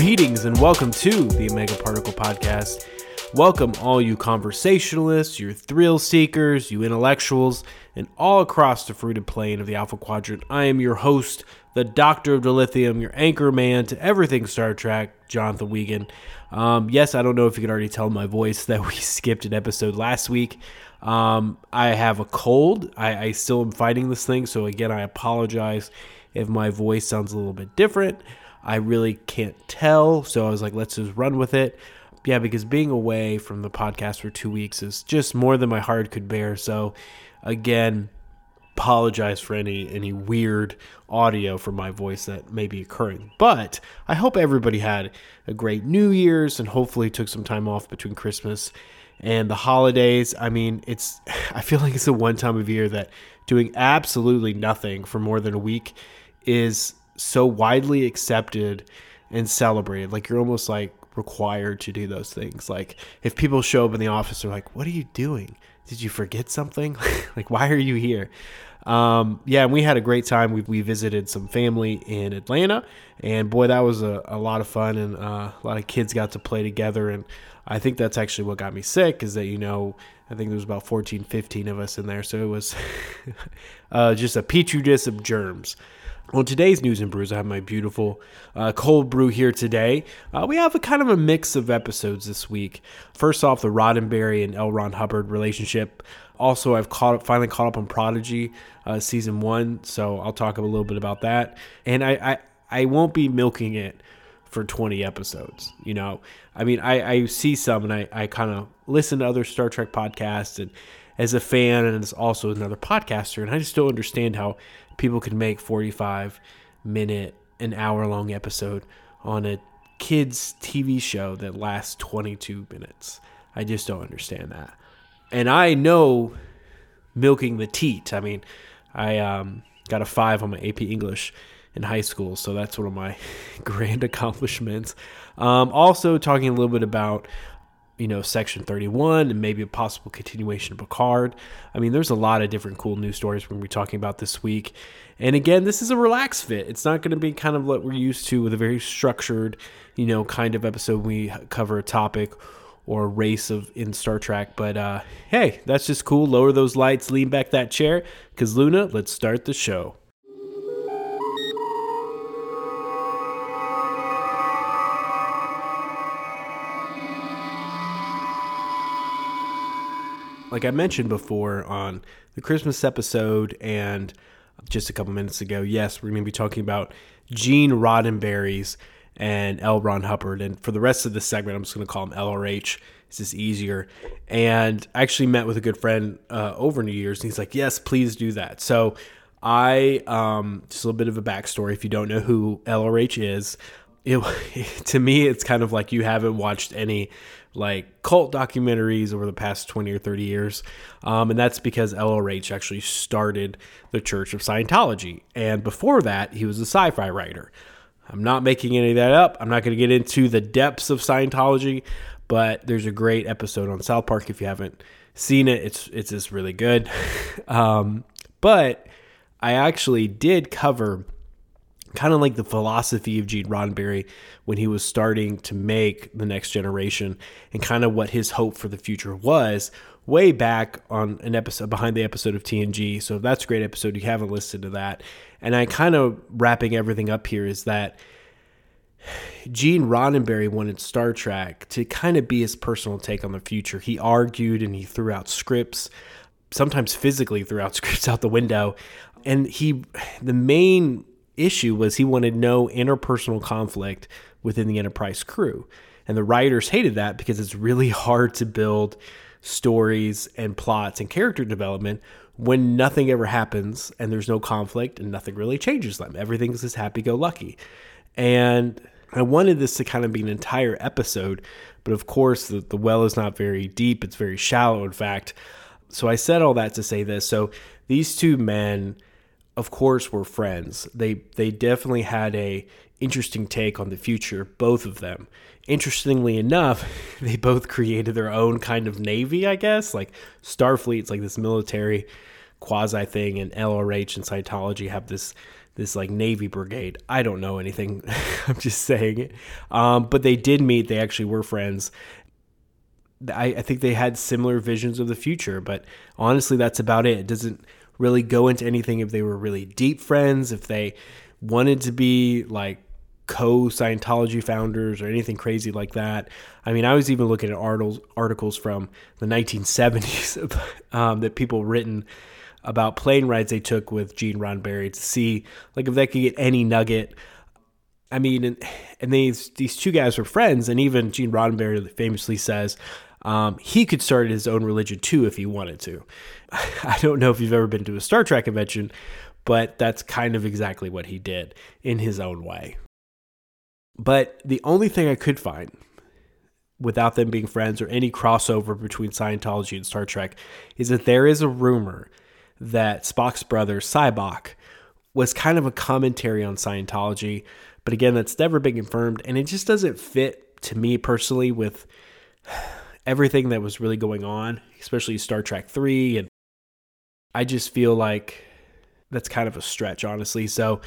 Greetings and welcome to the Omega Particle Podcast. Welcome, all you conversationalists, your thrill seekers, you intellectuals, and all across the fruited plain of the Alpha Quadrant. I am your host, the Doctor of Dilithium, your anchor man to everything Star Trek, Jonathan Wiegand. Um, yes, I don't know if you could already tell my voice that we skipped an episode last week. Um, I have a cold. I, I still am fighting this thing, so again, I apologize if my voice sounds a little bit different. I really can't tell. So I was like, let's just run with it. Yeah, because being away from the podcast for two weeks is just more than my heart could bear. So again, apologize for any any weird audio from my voice that may be occurring. But I hope everybody had a great New Year's and hopefully took some time off between Christmas and the holidays. I mean, it's I feel like it's the one time of year that doing absolutely nothing for more than a week is so widely accepted and celebrated. Like you're almost like required to do those things. Like if people show up in the office, they're like, "What are you doing? Did you forget something? like why are you here?" Um, yeah, and we had a great time. We, we visited some family in Atlanta, and boy, that was a, a lot of fun, and uh, a lot of kids got to play together. And I think that's actually what got me sick is that, you know, I think there was about 14, 15 of us in there. So it was uh, just a petri dish of germs. On today's news and brews, I have my beautiful uh, cold brew here today. Uh, we have a kind of a mix of episodes this week. First off, the Roddenberry and L. Ron Hubbard relationship. Also, I've caught up, finally caught up on Prodigy uh, season one, so I'll talk a little bit about that. And I, I, I won't be milking it for 20 episodes. You know, I mean, I, I see some and I, I kind of listen to other Star Trek podcasts and as a fan and as also another podcaster, and I just don't understand how people can make 45 minute, an hour long episode on a kids TV show that lasts 22 minutes. I just don't understand that. And I know milking the teat. I mean, I um, got a five on my AP English in high school, so that's one of my grand accomplishments. Um, also, talking a little bit about you know, Section 31 and maybe a possible continuation of Picard. I mean, there's a lot of different cool news stories we're going to be talking about this week. And again, this is a relaxed fit. It's not going to be kind of what we're used to with a very structured, you know, kind of episode. We cover a topic or a race of in Star Trek. But uh, hey, that's just cool. Lower those lights, lean back that chair, because Luna, let's start the show. Like I mentioned before on the Christmas episode and just a couple minutes ago, yes, we're going to be talking about Gene Roddenberry's and L. Ron Hubbard. And for the rest of the segment, I'm just going to call him LRH. It's just easier. And I actually met with a good friend uh, over New Year's, and he's like, yes, please do that. So I, um, just a little bit of a backstory if you don't know who LRH is. It, to me, it's kind of like you haven't watched any like cult documentaries over the past 20 or 30 years. Um, and that's because LRH actually started the Church of Scientology. And before that, he was a sci fi writer. I'm not making any of that up. I'm not going to get into the depths of Scientology, but there's a great episode on South Park if you haven't seen it. It's it's just really good. um, but I actually did cover kind of like the philosophy of Gene Roddenberry when he was starting to make the next generation and kind of what his hope for the future was way back on an episode behind the episode of TNG. So that's a great episode, you haven't listened to that. And I kind of wrapping everything up here is that Gene Roddenberry wanted Star Trek to kind of be his personal take on the future. He argued and he threw out scripts, sometimes physically threw out scripts out the window. And he, the main issue was he wanted no interpersonal conflict within the Enterprise crew. And the writers hated that because it's really hard to build stories and plots and character development when nothing ever happens and there's no conflict and nothing really changes them. Everything's just happy go lucky. And I wanted this to kind of be an entire episode, but of course, the, the well is not very deep. It's very shallow, in fact. So I said all that to say this. So these two men, of course, were friends. They they definitely had a interesting take on the future, both of them. Interestingly enough, they both created their own kind of navy, I guess. Like Starfleet's like this military quasi thing, and LRH and Scientology have this this like Navy brigade. I don't know anything. I'm just saying. Um, but they did meet. They actually were friends. I, I think they had similar visions of the future, but honestly, that's about it. It doesn't really go into anything if they were really deep friends, if they wanted to be like co Scientology founders or anything crazy like that. I mean, I was even looking at articles articles from the 1970s um, that people written about plane rides they took with Gene Roddenberry to see like if they could get any nugget. I mean, and, and these these two guys were friends, and even Gene Roddenberry famously says um, he could start his own religion too if he wanted to. I don't know if you've ever been to a Star Trek convention, but that's kind of exactly what he did in his own way. But the only thing I could find without them being friends or any crossover between Scientology and Star Trek is that there is a rumor that Spock's brother, Sybok, was kind of a commentary on Scientology. But again, that's never been confirmed. And it just doesn't fit to me personally with everything that was really going on, especially Star Trek 3. And I just feel like that's kind of a stretch, honestly. So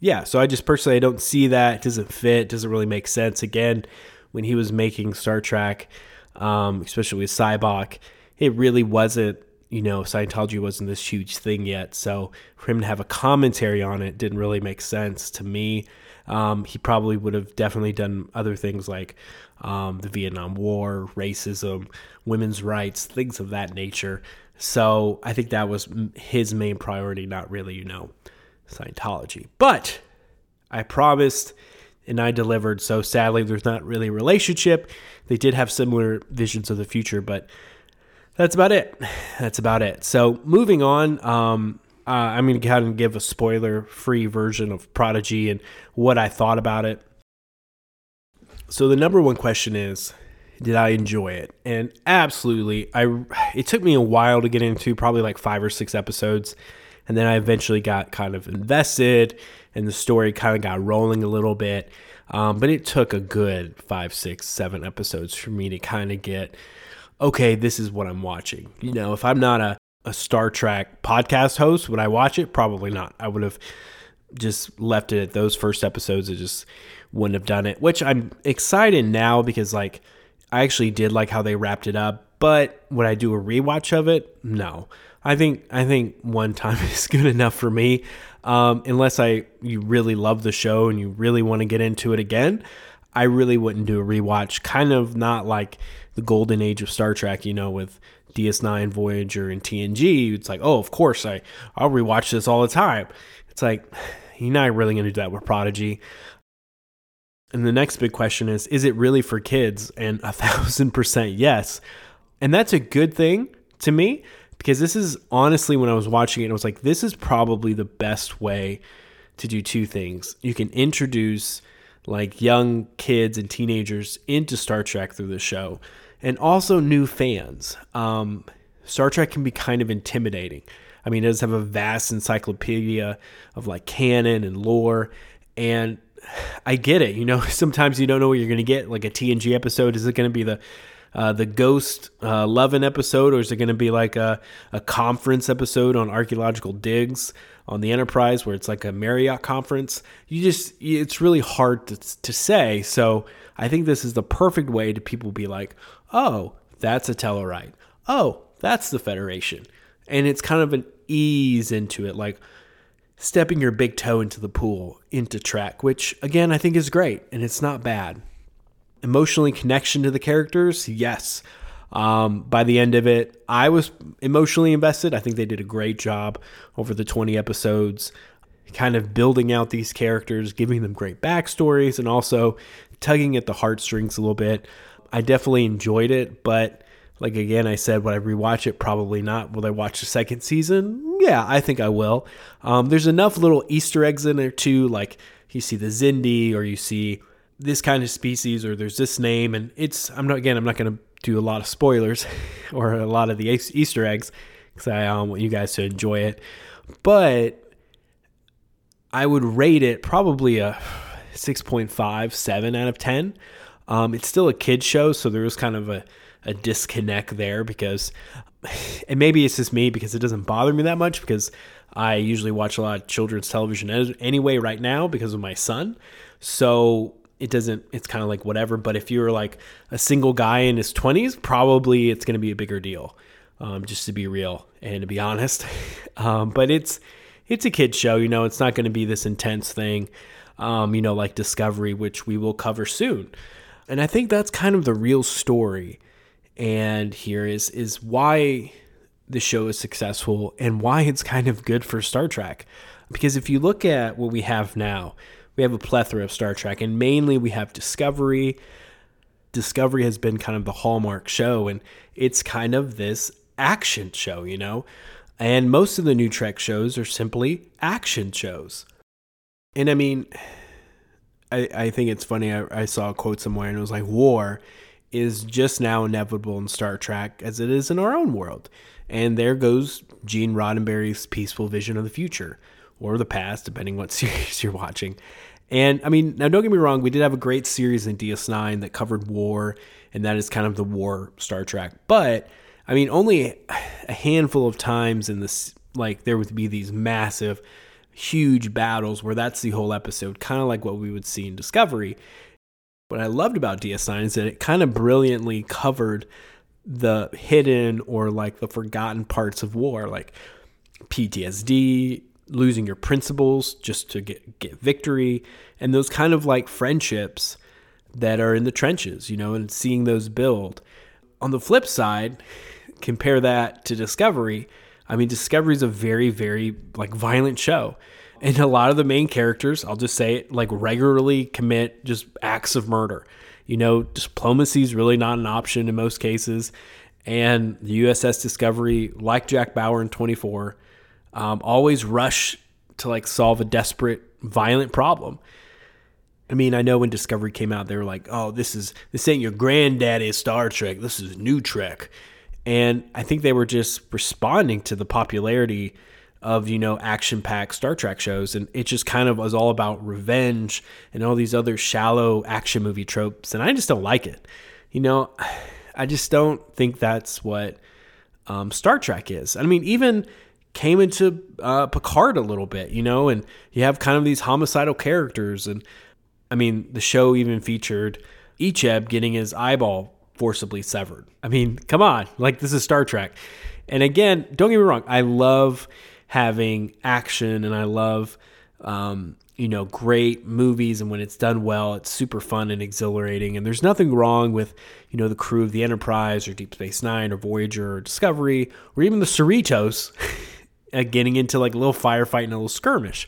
yeah, so I just personally I don't see that. It doesn't fit. Doesn't really make sense. Again, when he was making Star Trek, um, especially with Sybok, it really wasn't. You know, Scientology wasn't this huge thing yet. So for him to have a commentary on it didn't really make sense to me. Um, he probably would have definitely done other things like um, the Vietnam War, racism, women's rights, things of that nature. So I think that was his main priority, not really, you know, Scientology. But I promised and I delivered. So sadly, there's not really a relationship. They did have similar visions of the future, but that's about it. That's about it. So moving on, um, uh, I'm going to go ahead and give a spoiler free version of Prodigy and what I thought about it. So the number one question is, did I enjoy it? And absolutely, I. It took me a while to get into, probably like five or six episodes and then I eventually got kind of invested, and the story kind of got rolling a little bit. Um, but it took a good five, six, seven episodes for me to kind of get, okay, this is what I'm watching. You know, if I'm not a, a Star Trek podcast host, would I watch it? Probably not. I would have just left it at those first episodes. It just wouldn't have done it, which I'm excited now because, like, I actually did like how they wrapped it up. But would I do a rewatch of it? No. I think I think one time is good enough for me. Um, unless I you really love the show and you really want to get into it again, I really wouldn't do a rewatch. Kind of not like the golden age of Star Trek, you know, with DS9, Voyager, and TNG. It's like, oh, of course, I I'll rewatch this all the time. It's like you're not really going to do that with Prodigy. And the next big question is: Is it really for kids? And a thousand percent yes. And that's a good thing to me because this is honestly when I was watching it, I was like, this is probably the best way to do two things. You can introduce like young kids and teenagers into Star Trek through the show, and also new fans. Um, Star Trek can be kind of intimidating. I mean, it does have a vast encyclopedia of like canon and lore, and I get it. You know, sometimes you don't know what you're going to get. Like a TNG episode, is it going to be the uh, the ghost uh, loving episode, or is it going to be like a, a conference episode on archaeological digs on the Enterprise, where it's like a Marriott conference? You just, it's really hard to, to say. So I think this is the perfect way to people be like, oh, that's a Tellarite. Oh, that's the Federation. And it's kind of an ease into it, like stepping your big toe into the pool, into Trek, which again, I think is great and it's not bad emotionally connection to the characters, yes. Um, by the end of it, I was emotionally invested. I think they did a great job over the 20 episodes, kind of building out these characters, giving them great backstories, and also tugging at the heartstrings a little bit. I definitely enjoyed it, but like again, I said, would I rewatch it? Probably not. Will I watch the second season? Yeah, I think I will. Um, there's enough little Easter eggs in there too, like you see the Xindi or you see this kind of species or there's this name and it's I'm not again I'm not going to do a lot of spoilers or a lot of the Easter eggs because I um, want you guys to enjoy it, but I would rate it probably a 6.5, 7 out of 10. Um, it's still a kid show, so there is kind of a, a disconnect there because, and maybe it's just me because it doesn't bother me that much because I usually watch a lot of children's television anyway right now because of my son. So it doesn't, it's kind of like whatever. But if you're like a single guy in his 20s, probably it's going to be a bigger deal, um, just to be real and to be honest. Um, but it's, it's a kid show, you know, it's not going to be this intense thing, um, you know, like Discovery, which we will cover soon. And I think that's kind of the real story. And here is is why the show is successful and why it's kind of good for Star Trek. Because if you look at what we have now, we have a plethora of Star Trek, and mainly we have Discovery. Discovery has been kind of the hallmark show, and it's kind of this action show, you know? And most of the new Trek shows are simply action shows. And I mean, I, I think it's funny. I, I saw a quote somewhere and it was like, war is just now inevitable in Star Trek as it is in our own world. And there goes Gene Roddenberry's peaceful vision of the future or the past, depending what series you're watching. And I mean, now don't get me wrong, we did have a great series in DS9 that covered war, and that is kind of the war Star Trek. But I mean, only a handful of times in this, like, there would be these massive huge battles where that's the whole episode, kind of like what we would see in Discovery. What I loved about DS9 is that it kind of brilliantly covered the hidden or like the forgotten parts of war, like PTSD, losing your principles just to get, get victory, and those kind of like friendships that are in the trenches, you know, and seeing those build. On the flip side, compare that to Discovery I mean, Discovery is a very, very like violent show. And a lot of the main characters, I'll just say it, like regularly commit just acts of murder. You know, diplomacy is really not an option in most cases. And the USS Discovery, like Jack Bauer in 24, um, always rush to like solve a desperate, violent problem. I mean, I know when Discovery came out, they were like, "Oh, this is this ain't your granddaddy's Star Trek. This is new Trek." And I think they were just responding to the popularity of, you know, action packed Star Trek shows. And it just kind of was all about revenge and all these other shallow action movie tropes. And I just don't like it. You know, I just don't think that's what um, Star Trek is. I mean, even came into uh, Picard a little bit, you know, and you have kind of these homicidal characters. And I mean, the show even featured Icheb getting his eyeball forcibly severed. I mean, come on, like this is Star Trek. And again, don't get me wrong, I love having action and I love um, you know, great movies and when it's done well, it's super fun and exhilarating. And there's nothing wrong with, you know, the crew of the Enterprise or Deep Space Nine or Voyager or Discovery or even the Cerritos getting into like a little firefight and a little skirmish.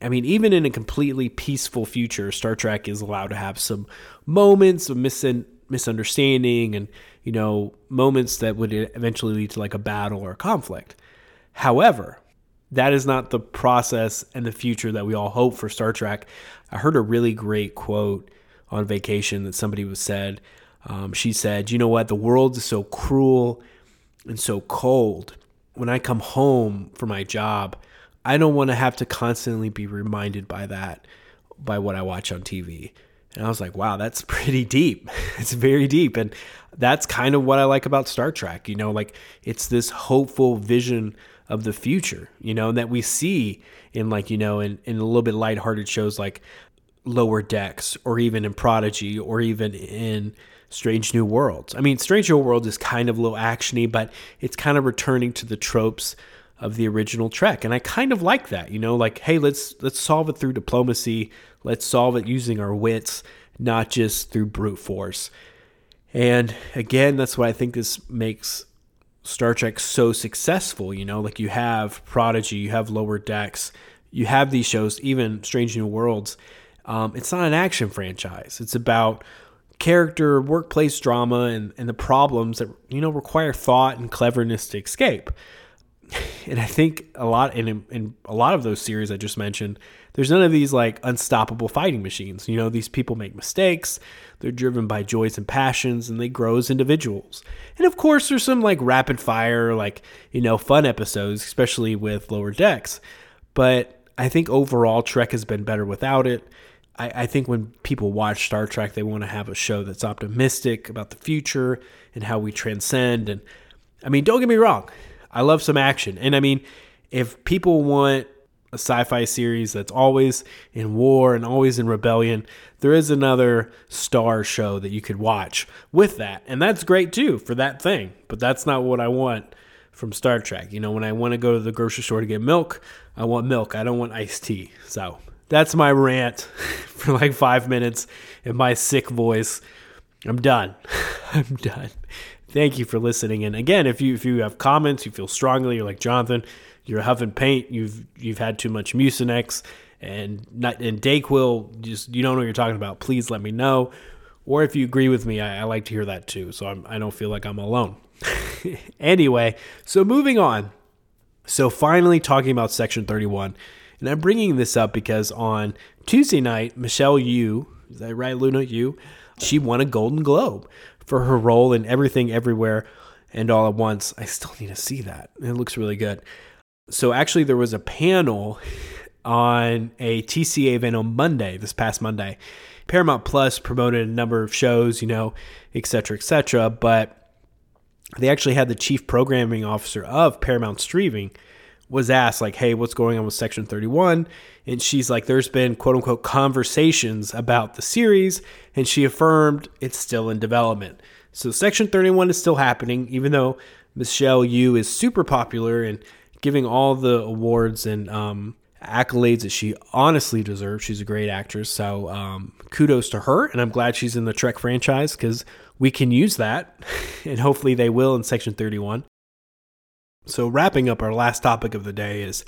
I mean, even in a completely peaceful future, Star Trek is allowed to have some moments of mis- misunderstanding and you know moments that would eventually lead to like a battle or a conflict. However that is not the process and the future that we all hope for star trek. I heard a really great quote on vacation that somebody was said. Um, she said you know what? The world is so cruel and so cold. When i come home for my job i don't want to have to constantly be reminded by that by what i watch on tv and I was like, wow, that's pretty deep. it's very deep. And that's kind of what I like about Star Trek. You know, like it's this hopeful vision of the future, you know, that we see in like, you know, in, in a little bit lighthearted shows like Lower Decks or even in Prodigy or even in Strange New Worlds. I mean, Strange New Worlds is kind of little actiony, but it's kind of returning to the tropes of the original Trek. And I kind of like that, you know, like, hey, let's let's solve it through diplomacy. Let's solve it using our wits, not just through brute force. And again, that's why I think this makes Star Trek so successful, you know, like you have Prodigy, you have Lower Decks, you have these shows, even Strange New Worlds. Um, it's not an action franchise. It's about character, workplace drama, and, and the problems that, you know, require thought and cleverness to escape and I think a lot in in a lot of those series I just mentioned, there's none of these like unstoppable fighting machines. You know, these people make mistakes, they're driven by joys and passions, and they grow as individuals. And of course, there's some like rapid fire, like, you know, fun episodes, especially with Lower Decks. But I think overall, Trek has been better without it. I, I think when people watch Star Trek, they want to have a show that's optimistic about the future and how we transcend. And I mean, don't get me wrong, I love some action. And I mean, if people want a sci-fi series that's always in war and always in rebellion, there is another star show that you could watch with that. And that's great too for that thing. But that's not what I want from Star Trek. You know, when I want to go to the grocery store to get milk, I want milk. I don't want iced tea. So that's my rant for like five minutes in my sick voice. I'm done. I'm done. Thank you for listening. And again, if you if you have comments, you feel strongly, you're like Jonathan, you're huffing paint, you've you've had too much Mucinex and not and Dayquil, just you don't know what you're talking about. Please let me know. Or if you agree with me, I, I like to hear that too. So I'm, I don't feel like I'm alone. anyway, so moving on. So finally talking about Section 31. And I'm bringing this up because on Tuesday night, Michelle Yeoh, is that right, Luna Yu? She won a Golden Globe for her role in Everything Everywhere and All at Once. I still need to see that. It looks really good. So actually, there was a panel on a TCA event on Monday, this past Monday. Paramount Plus promoted a number of shows, you know, et cetera, et cetera. But they actually had the chief programming officer of Paramount Streaming was asked like, "Hey, what's going on with Section 31?" And she's like, "There's been quote unquote conversations about the series," and she affirmed it's still in development. So Section 31 is still happening, even though Michelle Yeoh is super popular and giving all the awards and um, accolades that she honestly deserves. She's a great actress, so um, kudos to her, and I'm glad she's in the Trek franchise because we can use that, and hopefully they will in Section 31. So, wrapping up our last topic of the day is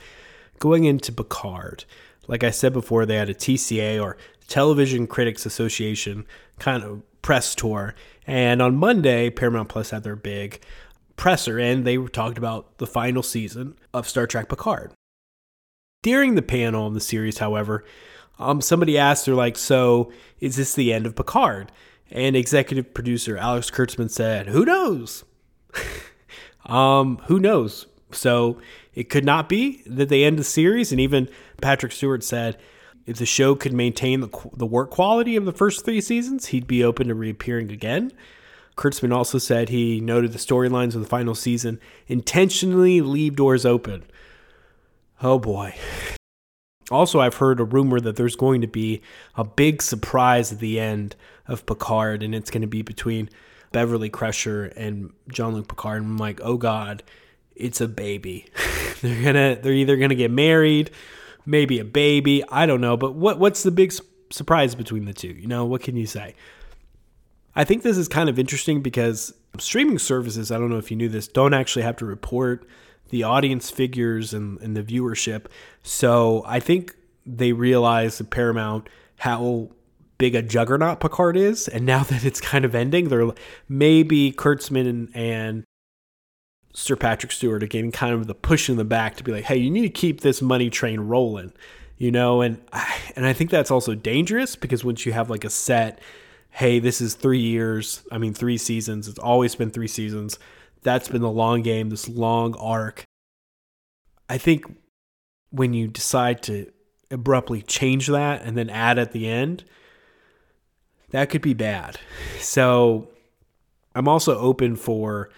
going into Picard. Like I said before, they had a TCA or Television Critics Association kind of press tour. And on Monday, Paramount Plus had their big presser, and they talked about the final season of Star Trek Picard. During the panel of the series, however, um, somebody asked her, like, so is this the end of Picard? And executive producer Alex Kurtzman said, who knows? Um, who knows? So it could not be that they end the series. And even Patrick Stewart said if the show could maintain the, the work quality of the first three seasons, he'd be open to reappearing again. Kurtzman also said he noted the storylines of the final season intentionally leave doors open. Oh boy. Also, I've heard a rumor that there's going to be a big surprise at the end of Picard, and it's going to be between Beverly Crusher and Jean-Luc Picard. And I'm like, oh God, it's a baby. they're gonna they're either gonna get married, maybe a baby. I don't know. But what what's the big surprise between the two? You know, what can you say? I think this is kind of interesting because streaming services, I don't know if you knew this, don't actually have to report the audience figures and, and the viewership. So I think they realize at Paramount how big a juggernaut Picard is, and now that it's kind of ending, they're maybe Kurtzman and, and Sir Patrick Stewart are getting kind of the push in the back to be like, hey, you need to keep this money train rolling, you know, and and I think that's also dangerous because once you have like a set, hey, this is three years, I mean three seasons, it's always been three seasons. That's been the long game, this long arc. I think when you decide to abruptly change that and then add at the end, that could be bad. So I'm also open for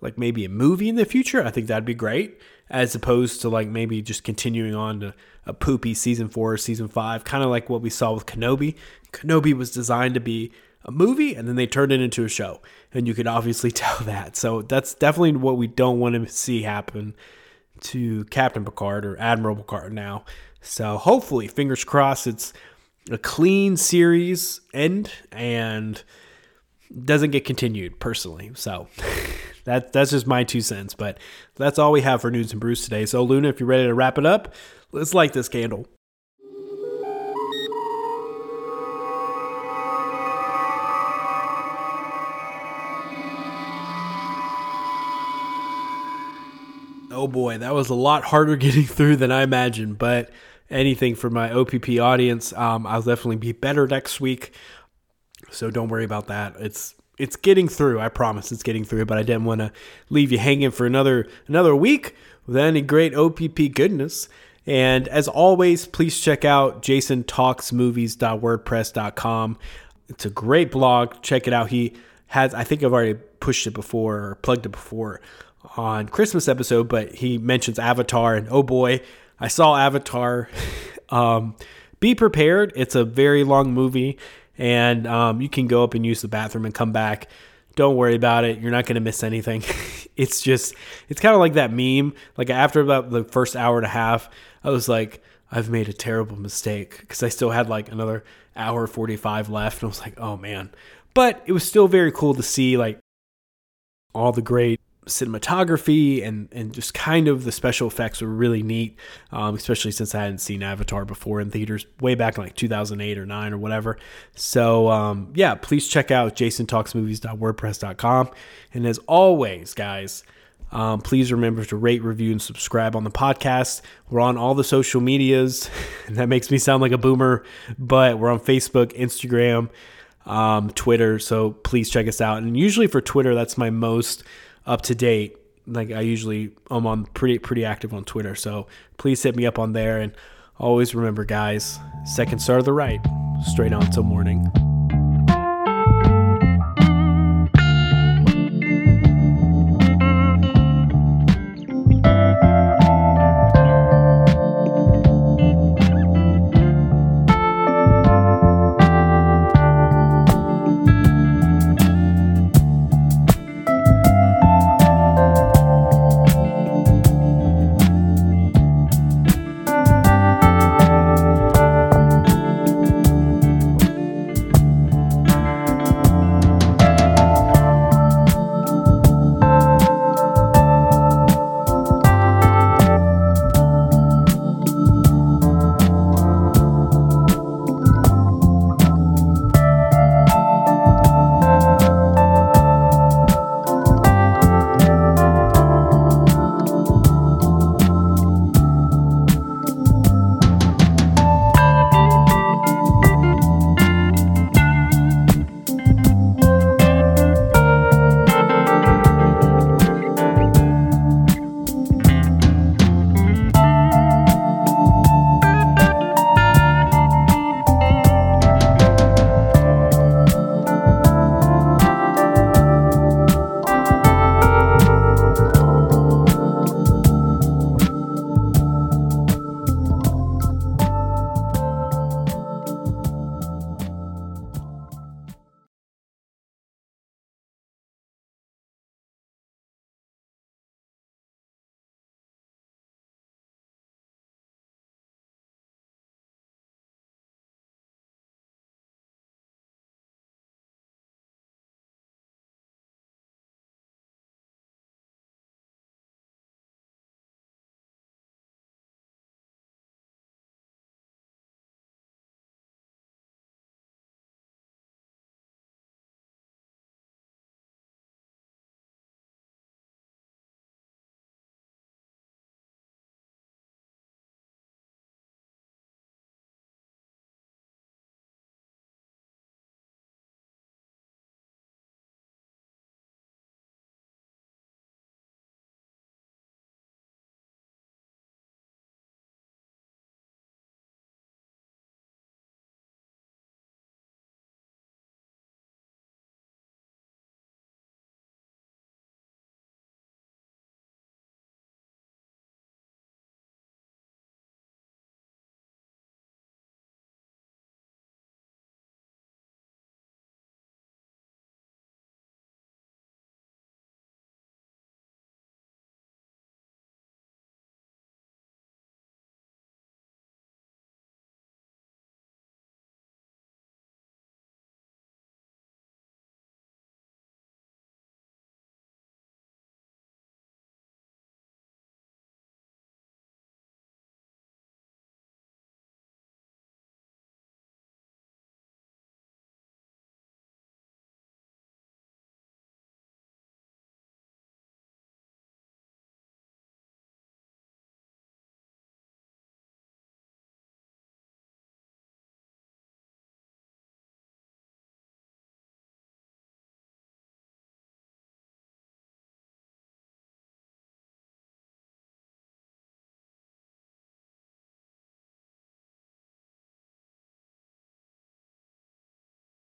like maybe a movie in the future. I think that'd be great, as opposed to like maybe just continuing on to a poopy season four or season five, kind of like what we saw with Kenobi. Kenobi was designed to be a movie and then they turned it into a show. And you could obviously tell that. So that's definitely what we don't want to see happen to Captain Picard or Admiral Picard now. So hopefully, fingers crossed, it's a clean series end and doesn't get continued personally. So that that's just my two cents. But that's all we have for news and brews today. So Luna, if you're ready to wrap it up, let's light this candle. Oh boy, that was a lot harder getting through than I imagined, but anything for my OPP audience. Um, I'll definitely be better next week, so don't worry about that. It's it's getting through. I promise it's getting through. But I didn't want to leave you hanging for another another week with any great OPP goodness. And as always, please check out jasontalksmovies.wordpress.com. It's a great blog. Check it out. He has, I think I've already pushed it before or plugged it before on Christmas episode, but he mentions Avatar, and oh boy, I saw Avatar. um, be prepared. It's a very long movie, and um, you can go up and use the bathroom and come back. Don't worry about it. You're not going to miss anything. it's just, it's kind of like that meme. Like after about the first hour and a half, I was like, I've made a terrible mistake because I still had like another hour 45 left. And I was like, oh man. But it was still very cool to see like all the great cinematography and and just kind of the special effects were really neat, um, especially since I hadn't seen Avatar before in theaters way back in like 2008 or 9 or whatever. So um, yeah, please check out jasontalksmovies.wordpress.com. And as always, guys, um, please remember to rate, review, and subscribe on the podcast. We're on all the social medias, and that makes me sound like a boomer, but we're on Facebook, Instagram, um, Twitter. So please check us out. And usually for Twitter, that's my most up to date. Like I usually I'm on pretty pretty active on Twitter. So please hit me up on there. And always remember, guys, second star to the right, straight on till morning.